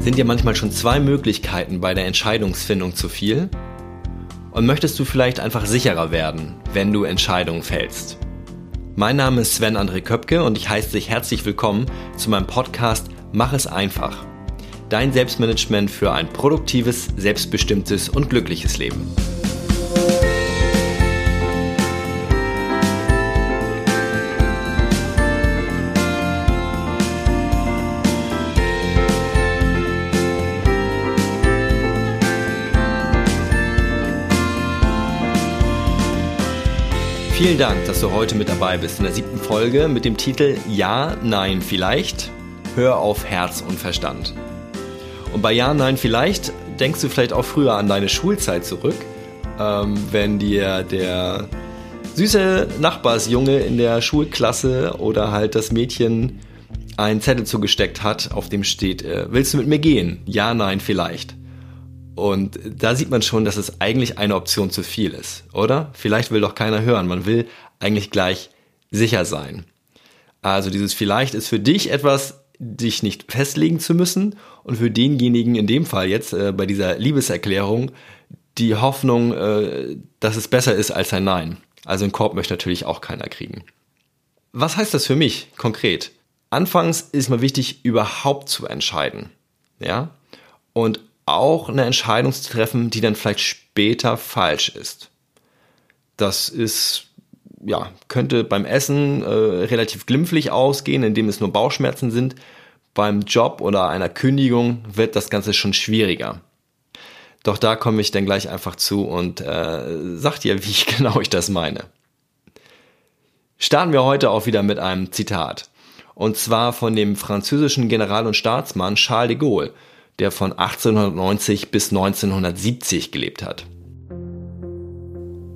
Sind dir manchmal schon zwei Möglichkeiten bei der Entscheidungsfindung zu viel? Und möchtest du vielleicht einfach sicherer werden, wenn du Entscheidungen fällst? Mein Name ist Sven André Köpke und ich heiße dich herzlich willkommen zu meinem Podcast Mach es einfach. Dein Selbstmanagement für ein produktives, selbstbestimmtes und glückliches Leben. Vielen Dank, dass du heute mit dabei bist in der siebten Folge mit dem Titel Ja, Nein, Vielleicht. Hör auf Herz und Verstand. Und bei Ja, Nein, Vielleicht denkst du vielleicht auch früher an deine Schulzeit zurück, ähm, wenn dir der süße Nachbarsjunge in der Schulklasse oder halt das Mädchen einen Zettel zugesteckt hat, auf dem steht, äh, willst du mit mir gehen? Ja, nein, vielleicht. Und da sieht man schon, dass es eigentlich eine Option zu viel ist, oder? Vielleicht will doch keiner hören. Man will eigentlich gleich sicher sein. Also dieses vielleicht ist für dich etwas, dich nicht festlegen zu müssen und für denjenigen in dem Fall jetzt äh, bei dieser Liebeserklärung die Hoffnung, äh, dass es besser ist als ein Nein. Also einen Korb möchte natürlich auch keiner kriegen. Was heißt das für mich konkret? Anfangs ist mir wichtig, überhaupt zu entscheiden. Ja? Und auch eine Entscheidung zu treffen, die dann vielleicht später falsch ist. Das ist, ja, könnte beim Essen äh, relativ glimpflich ausgehen, indem es nur Bauchschmerzen sind. Beim Job oder einer Kündigung wird das Ganze schon schwieriger. Doch da komme ich dann gleich einfach zu und äh, sag dir, wie ich genau ich das meine. Starten wir heute auch wieder mit einem Zitat. Und zwar von dem französischen General und Staatsmann Charles de Gaulle, der von 1890 bis 1970 gelebt hat.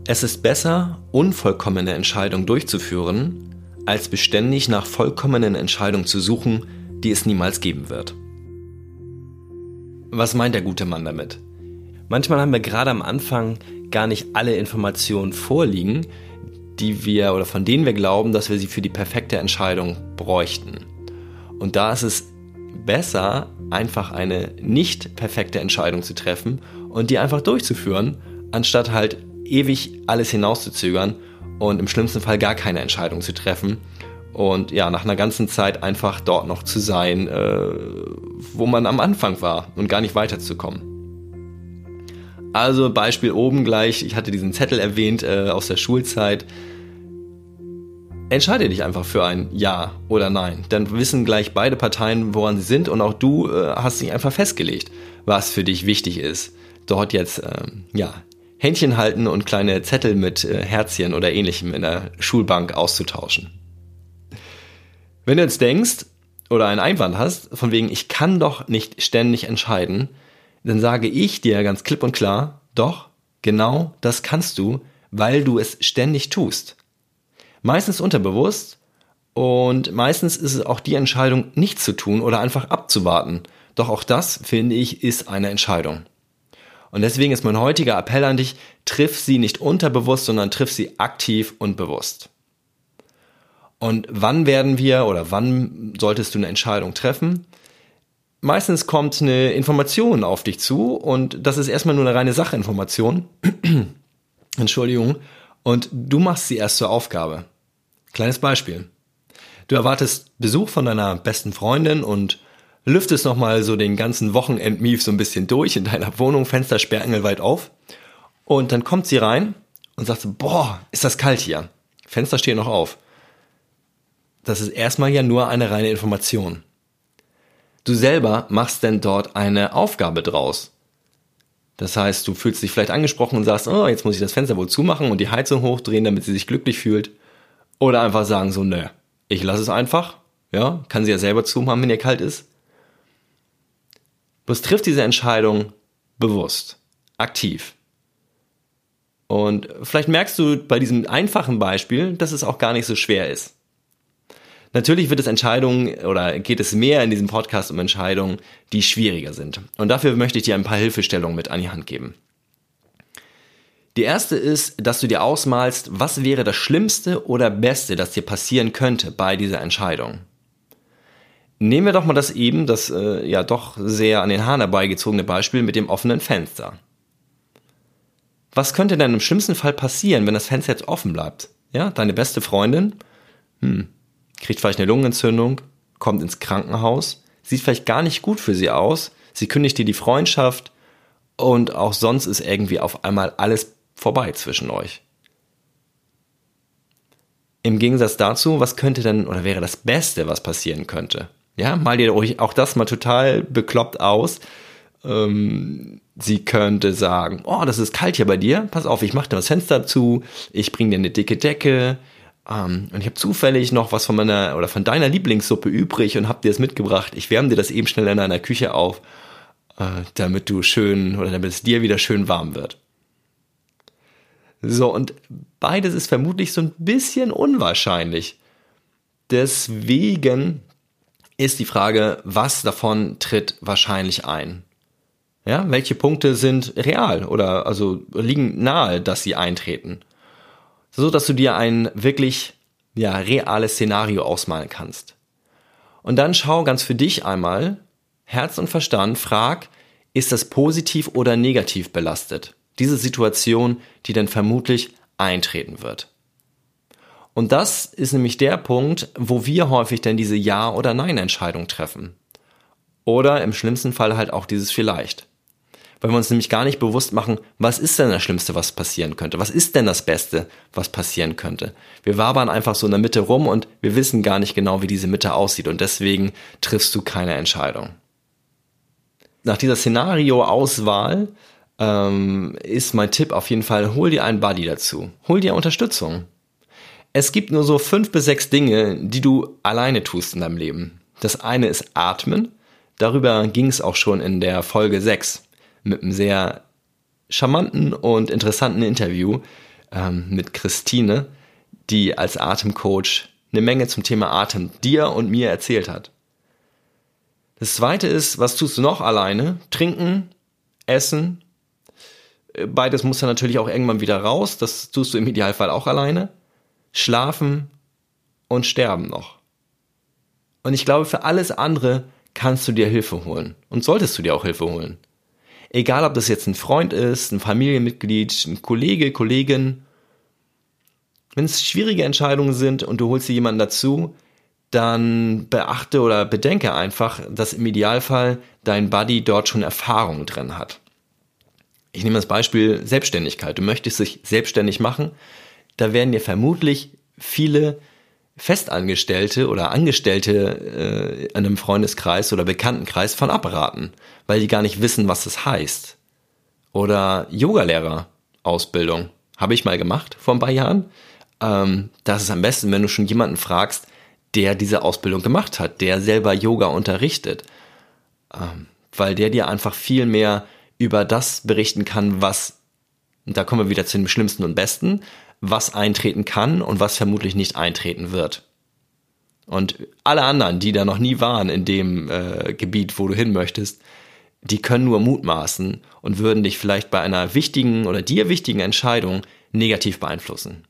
Es ist besser, unvollkommene Entscheidungen durchzuführen, als beständig nach vollkommenen Entscheidungen zu suchen, die es niemals geben wird. Was meint der gute Mann damit? Manchmal haben wir gerade am Anfang gar nicht alle Informationen vorliegen, die wir oder von denen wir glauben, dass wir sie für die perfekte Entscheidung bräuchten. Und da ist es besser, einfach eine nicht perfekte Entscheidung zu treffen und die einfach durchzuführen, anstatt halt ewig alles hinauszuzögern und im schlimmsten Fall gar keine Entscheidung zu treffen und ja, nach einer ganzen Zeit einfach dort noch zu sein, äh, wo man am Anfang war und gar nicht weiterzukommen. Also Beispiel oben gleich, ich hatte diesen Zettel erwähnt äh, aus der Schulzeit, entscheide dich einfach für ein Ja oder Nein. Dann wissen gleich beide Parteien, woran sie sind und auch du äh, hast dich einfach festgelegt, was für dich wichtig ist. Dort jetzt, ähm, ja, Händchen halten und kleine Zettel mit äh, Herzchen oder ähnlichem in der Schulbank auszutauschen. Wenn du jetzt denkst oder einen Einwand hast, von wegen, ich kann doch nicht ständig entscheiden, dann sage ich dir ganz klipp und klar, doch, genau das kannst du, weil du es ständig tust. Meistens unterbewusst und meistens ist es auch die Entscheidung, nichts zu tun oder einfach abzuwarten. Doch auch das, finde ich, ist eine Entscheidung. Und deswegen ist mein heutiger Appell an dich, triff sie nicht unterbewusst, sondern triff sie aktiv und bewusst. Und wann werden wir oder wann solltest du eine Entscheidung treffen? Meistens kommt eine Information auf dich zu und das ist erstmal nur eine reine Sachinformation. Entschuldigung. Und du machst sie erst zur Aufgabe. Kleines Beispiel. Du erwartest Besuch von deiner besten Freundin und lüftest nochmal so den ganzen Wochenendmief so ein bisschen durch in deiner Wohnung, Fenster sperrangelweit auf. Und dann kommt sie rein und sagt so, boah, ist das kalt hier. Fenster stehen noch auf. Das ist erstmal ja nur eine reine Information. Du selber machst denn dort eine Aufgabe draus. Das heißt, du fühlst dich vielleicht angesprochen und sagst, oh, jetzt muss ich das Fenster wohl zumachen und die Heizung hochdrehen, damit sie sich glücklich fühlt. Oder einfach sagen so, nö, ich lasse es einfach. Ja, kann sie ja selber zumachen, wenn ihr kalt ist. Bloß trifft diese Entscheidung bewusst, aktiv. Und vielleicht merkst du bei diesem einfachen Beispiel, dass es auch gar nicht so schwer ist. Natürlich wird es Entscheidungen oder geht es mehr in diesem Podcast um Entscheidungen, die schwieriger sind. Und dafür möchte ich dir ein paar Hilfestellungen mit an die Hand geben. Die erste ist, dass du dir ausmalst, was wäre das Schlimmste oder Beste, das dir passieren könnte bei dieser Entscheidung. Nehmen wir doch mal das eben, das äh, ja doch sehr an den Haaren herbeigezogene Beispiel mit dem offenen Fenster. Was könnte denn im schlimmsten Fall passieren, wenn das Fenster jetzt offen bleibt? Ja, deine beste Freundin hm, kriegt vielleicht eine Lungenentzündung, kommt ins Krankenhaus, sieht vielleicht gar nicht gut für sie aus, sie kündigt dir die Freundschaft und auch sonst ist irgendwie auf einmal alles vorbei zwischen euch. Im Gegensatz dazu, was könnte denn oder wäre das Beste, was passieren könnte? Ja, mal dir euch auch das mal total bekloppt aus. Ähm, sie könnte sagen, oh, das ist kalt hier bei dir. Pass auf, ich mache dir das Fenster zu, ich bringe dir eine dicke Decke, um, und ich habe zufällig noch was von meiner oder von deiner Lieblingssuppe übrig und habe dir das mitgebracht. Ich wärme dir das eben schnell in deiner Küche auf, äh, damit du schön oder damit es dir wieder schön warm wird. So, und beides ist vermutlich so ein bisschen unwahrscheinlich. Deswegen ist die Frage, was davon tritt wahrscheinlich ein? Ja, welche Punkte sind real oder also liegen nahe, dass sie eintreten? So dass du dir ein wirklich ja, reales Szenario ausmalen kannst. Und dann schau ganz für dich einmal, Herz und Verstand, frag, ist das positiv oder negativ belastet? Diese Situation, die dann vermutlich eintreten wird. Und das ist nämlich der Punkt, wo wir häufig denn diese Ja- oder Nein-Entscheidung treffen. Oder im schlimmsten Fall halt auch dieses vielleicht. Weil wir uns nämlich gar nicht bewusst machen, was ist denn das Schlimmste, was passieren könnte? Was ist denn das Beste, was passieren könnte? Wir wabern einfach so in der Mitte rum und wir wissen gar nicht genau, wie diese Mitte aussieht und deswegen triffst du keine Entscheidung. Nach dieser Szenario-Auswahl ähm, ist mein Tipp auf jeden Fall, hol dir einen Buddy dazu. Hol dir Unterstützung. Es gibt nur so fünf bis sechs Dinge, die du alleine tust in deinem Leben. Das eine ist Atmen. Darüber ging es auch schon in der Folge 6 mit einem sehr charmanten und interessanten Interview ähm, mit Christine, die als Atemcoach eine Menge zum Thema Atem dir und mir erzählt hat. Das zweite ist, was tust du noch alleine? Trinken, essen. Beides muss dann natürlich auch irgendwann wieder raus. Das tust du im Idealfall auch alleine schlafen und sterben noch. Und ich glaube, für alles andere kannst du dir Hilfe holen und solltest du dir auch Hilfe holen. Egal, ob das jetzt ein Freund ist, ein Familienmitglied, ein Kollege, Kollegin. Wenn es schwierige Entscheidungen sind und du holst dir jemanden dazu, dann beachte oder bedenke einfach, dass im Idealfall dein Buddy dort schon Erfahrung drin hat. Ich nehme das Beispiel Selbstständigkeit. Du möchtest dich selbstständig machen, da werden dir vermutlich viele Festangestellte oder Angestellte äh, in einem Freundeskreis oder Bekanntenkreis von abraten, weil die gar nicht wissen, was das heißt. Oder Yogalehrer-Ausbildung. Habe ich mal gemacht vor ein paar Jahren. Ähm, das ist am besten, wenn du schon jemanden fragst, der diese Ausbildung gemacht hat, der selber Yoga unterrichtet. Ähm, weil der dir einfach viel mehr über das berichten kann, was, und da kommen wir wieder zu dem Schlimmsten und Besten, was eintreten kann und was vermutlich nicht eintreten wird. Und alle anderen, die da noch nie waren in dem äh, Gebiet, wo du hin möchtest, die können nur mutmaßen und würden dich vielleicht bei einer wichtigen oder dir wichtigen Entscheidung negativ beeinflussen.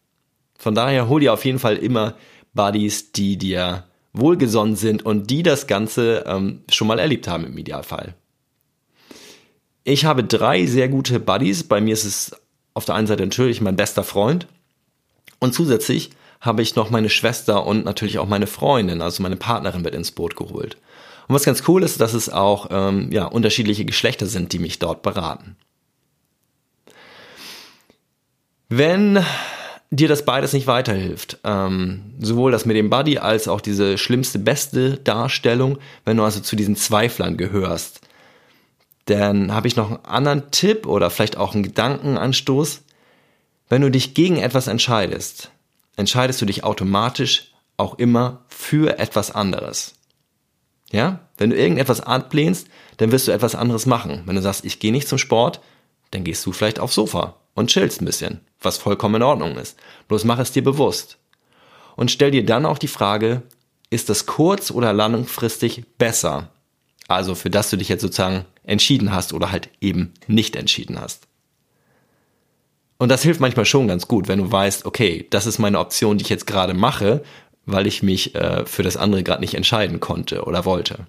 Von daher hol dir auf jeden Fall immer Buddies, die dir wohlgesonnen sind und die das Ganze ähm, schon mal erlebt haben im Idealfall. Ich habe drei sehr gute Buddies. Bei mir ist es auf der einen Seite natürlich mein bester Freund, und zusätzlich habe ich noch meine Schwester und natürlich auch meine Freundin, also meine Partnerin mit ins Boot geholt. Und was ganz cool ist, dass es auch ähm, ja, unterschiedliche Geschlechter sind, die mich dort beraten. Wenn dir das beides nicht weiterhilft, ähm, sowohl das mit dem Buddy als auch diese schlimmste, beste Darstellung, wenn du also zu diesen Zweiflern gehörst, dann habe ich noch einen anderen Tipp oder vielleicht auch einen Gedankenanstoß. Wenn du dich gegen etwas entscheidest, entscheidest du dich automatisch auch immer für etwas anderes. Ja? Wenn du irgendetwas ablehnst, dann wirst du etwas anderes machen. Wenn du sagst, ich gehe nicht zum Sport, dann gehst du vielleicht aufs Sofa und chillst ein bisschen, was vollkommen in Ordnung ist. Bloß mach es dir bewusst. Und stell dir dann auch die Frage, ist das kurz- oder langfristig besser? Also für das du dich jetzt sozusagen entschieden hast oder halt eben nicht entschieden hast. Und das hilft manchmal schon ganz gut, wenn du weißt, okay, das ist meine Option, die ich jetzt gerade mache, weil ich mich äh, für das andere gerade nicht entscheiden konnte oder wollte.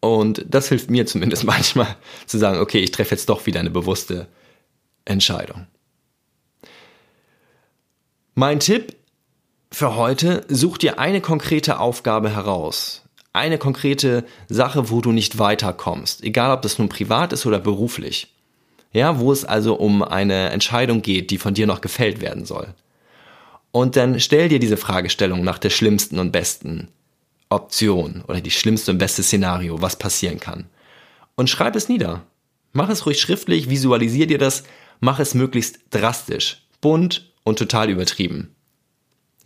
Und das hilft mir zumindest manchmal zu sagen, okay, ich treffe jetzt doch wieder eine bewusste Entscheidung. Mein Tipp für heute, such dir eine konkrete Aufgabe heraus. Eine konkrete Sache, wo du nicht weiterkommst. Egal, ob das nun privat ist oder beruflich. Ja, wo es also um eine Entscheidung geht, die von dir noch gefällt werden soll. Und dann stell dir diese Fragestellung nach der schlimmsten und besten Option oder die schlimmste und beste Szenario, was passieren kann. Und schreib es nieder. Mach es ruhig schriftlich, visualisier dir das, mach es möglichst drastisch, bunt und total übertrieben.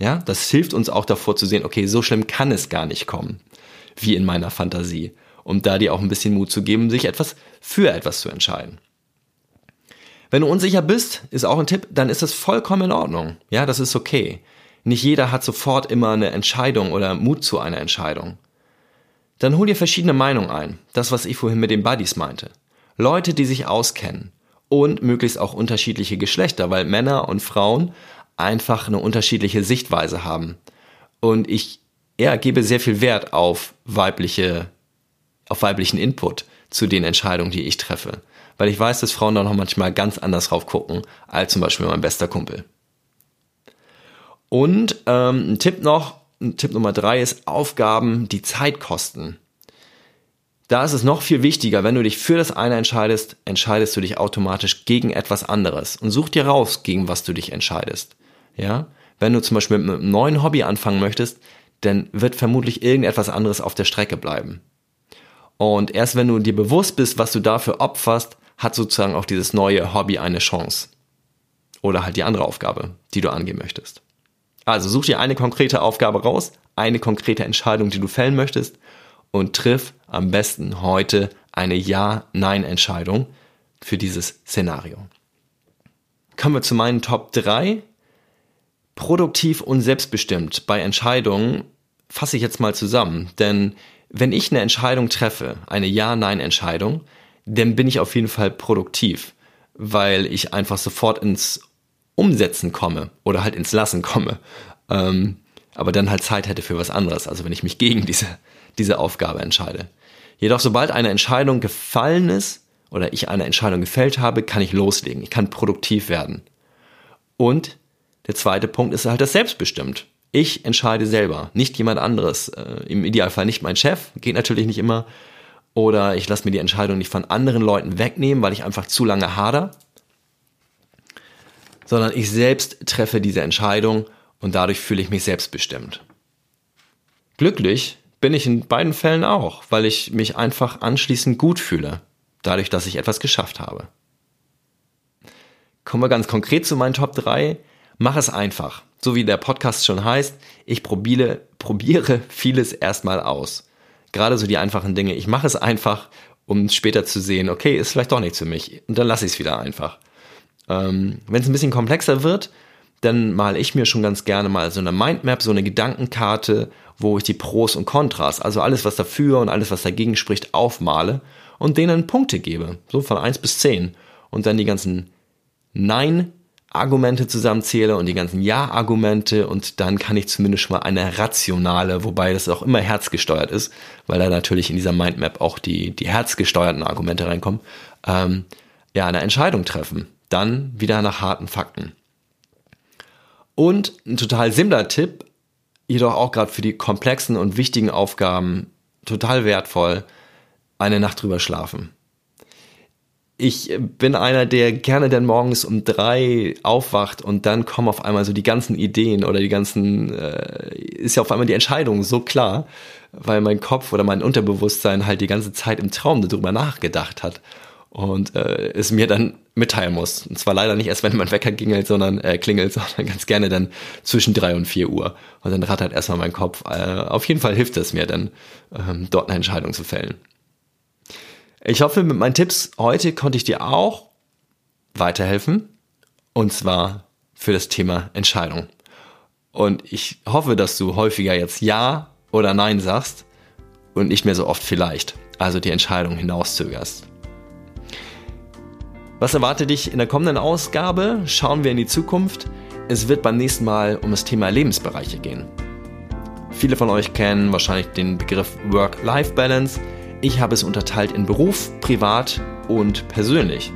Ja, das hilft uns auch davor zu sehen, okay, so schlimm kann es gar nicht kommen, wie in meiner Fantasie. Um da dir auch ein bisschen Mut zu geben, sich etwas für etwas zu entscheiden. Wenn du unsicher bist, ist auch ein Tipp, dann ist das vollkommen in Ordnung. Ja, das ist okay. Nicht jeder hat sofort immer eine Entscheidung oder Mut zu einer Entscheidung. Dann hol dir verschiedene Meinungen ein. Das, was ich vorhin mit den Buddies meinte. Leute, die sich auskennen. Und möglichst auch unterschiedliche Geschlechter, weil Männer und Frauen einfach eine unterschiedliche Sichtweise haben. Und ich ja, gebe sehr viel Wert auf weibliche, auf weiblichen Input zu den Entscheidungen, die ich treffe. Weil ich weiß, dass Frauen da noch manchmal ganz anders drauf gucken, als zum Beispiel mein bester Kumpel. Und ähm, ein Tipp noch, Tipp Nummer drei ist Aufgaben, die Zeit kosten. Da ist es noch viel wichtiger, wenn du dich für das eine entscheidest, entscheidest du dich automatisch gegen etwas anderes und such dir raus, gegen was du dich entscheidest. Ja, wenn du zum Beispiel mit einem neuen Hobby anfangen möchtest, dann wird vermutlich irgendetwas anderes auf der Strecke bleiben. Und erst wenn du dir bewusst bist, was du dafür opferst, hat sozusagen auch dieses neue Hobby eine Chance. Oder halt die andere Aufgabe, die du angehen möchtest. Also such dir eine konkrete Aufgabe raus, eine konkrete Entscheidung, die du fällen möchtest und triff am besten heute eine Ja-Nein-Entscheidung für dieses Szenario. Kommen wir zu meinen Top 3 produktiv und selbstbestimmt bei Entscheidungen fasse ich jetzt mal zusammen. Denn wenn ich eine Entscheidung treffe, eine Ja-Nein-Entscheidung, dann bin ich auf jeden Fall produktiv, weil ich einfach sofort ins Umsetzen komme oder halt ins Lassen komme. Ähm, aber dann halt Zeit hätte für was anderes, also wenn ich mich gegen diese, diese Aufgabe entscheide. Jedoch sobald eine Entscheidung gefallen ist oder ich eine Entscheidung gefällt habe, kann ich loslegen. Ich kann produktiv werden. Und der zweite Punkt ist halt das selbstbestimmt. Ich entscheide selber, nicht jemand anderes. Äh, Im Idealfall nicht mein Chef, geht natürlich nicht immer. Oder ich lasse mir die Entscheidung nicht von anderen Leuten wegnehmen, weil ich einfach zu lange hader. Sondern ich selbst treffe diese Entscheidung und dadurch fühle ich mich selbstbestimmt. Glücklich bin ich in beiden Fällen auch, weil ich mich einfach anschließend gut fühle, dadurch, dass ich etwas geschafft habe. Kommen wir ganz konkret zu meinen Top 3 Mach es einfach. So wie der Podcast schon heißt, ich probiere, probiere vieles erstmal aus. Gerade so die einfachen Dinge. Ich mache es einfach, um später zu sehen, okay, ist vielleicht doch nichts für mich. Und dann lasse ich es wieder einfach. Ähm, Wenn es ein bisschen komplexer wird, dann male ich mir schon ganz gerne mal so eine Mindmap, so eine Gedankenkarte, wo ich die Pros und Kontras, also alles, was dafür und alles, was dagegen spricht, aufmale und denen Punkte gebe. So von eins bis zehn Und dann die ganzen Nein- Argumente zusammenzähle und die ganzen Ja-Argumente und dann kann ich zumindest schon mal eine rationale, wobei das auch immer herzgesteuert ist, weil da natürlich in dieser Mindmap auch die, die herzgesteuerten Argumente reinkommen, ähm, ja, eine Entscheidung treffen. Dann wieder nach harten Fakten. Und ein total simpler Tipp, jedoch auch gerade für die komplexen und wichtigen Aufgaben total wertvoll, eine Nacht drüber schlafen ich bin einer, der gerne dann morgens um drei aufwacht und dann kommen auf einmal so die ganzen Ideen oder die ganzen, äh, ist ja auf einmal die Entscheidung so klar, weil mein Kopf oder mein Unterbewusstsein halt die ganze Zeit im Traum darüber nachgedacht hat und äh, es mir dann mitteilen muss. Und zwar leider nicht erst, wenn mein Wecker klingelt, sondern äh, klingelt, sondern ganz gerne dann zwischen drei und vier Uhr. Und dann rattert erstmal mein Kopf. Äh, auf jeden Fall hilft es mir dann, ähm, dort eine Entscheidung zu fällen. Ich hoffe, mit meinen Tipps heute konnte ich dir auch weiterhelfen. Und zwar für das Thema Entscheidung. Und ich hoffe, dass du häufiger jetzt Ja oder Nein sagst und nicht mehr so oft vielleicht. Also die Entscheidung hinauszögerst. Was erwartet dich in der kommenden Ausgabe? Schauen wir in die Zukunft. es wird beim nächsten Mal um das Thema Lebensbereiche gehen. Viele von euch kennen wahrscheinlich den Begriff Work-Life-Balance. Ich habe es unterteilt in Beruf, Privat und persönlich.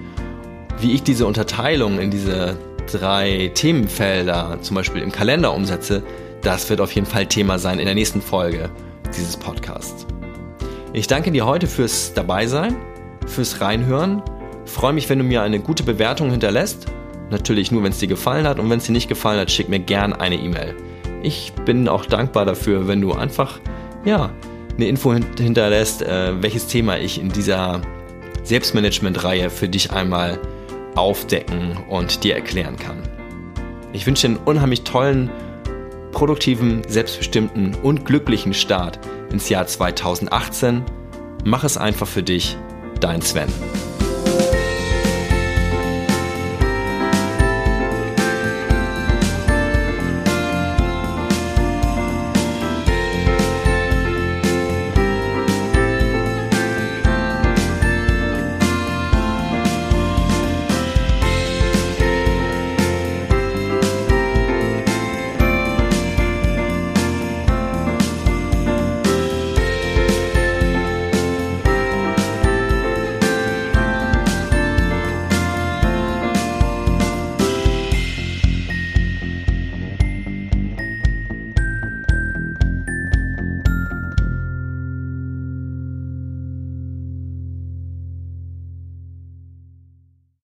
Wie ich diese Unterteilung in diese drei Themenfelder zum Beispiel im Kalender umsetze, das wird auf jeden Fall Thema sein in der nächsten Folge dieses Podcasts. Ich danke dir heute fürs Dabeisein, fürs Reinhören. Freue mich, wenn du mir eine gute Bewertung hinterlässt. Natürlich nur, wenn es dir gefallen hat. Und wenn es dir nicht gefallen hat, schick mir gern eine E-Mail. Ich bin auch dankbar dafür, wenn du einfach, ja, eine Info hinterlässt, äh, welches Thema ich in dieser Selbstmanagement-Reihe für dich einmal aufdecken und dir erklären kann. Ich wünsche dir einen unheimlich tollen, produktiven, selbstbestimmten und glücklichen Start ins Jahr 2018. Mach es einfach für dich, dein Sven.